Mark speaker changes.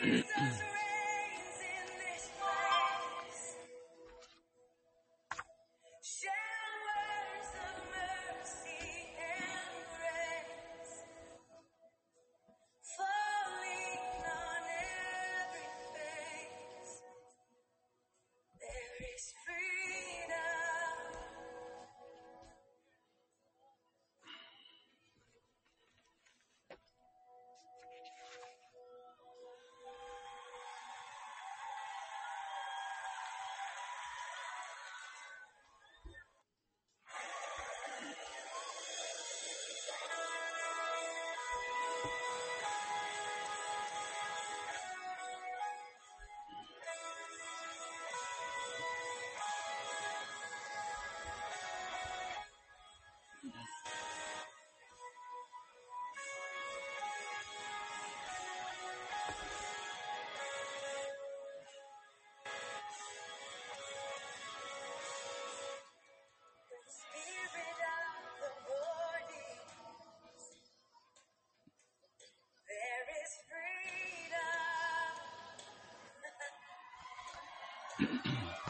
Speaker 1: Is freedom.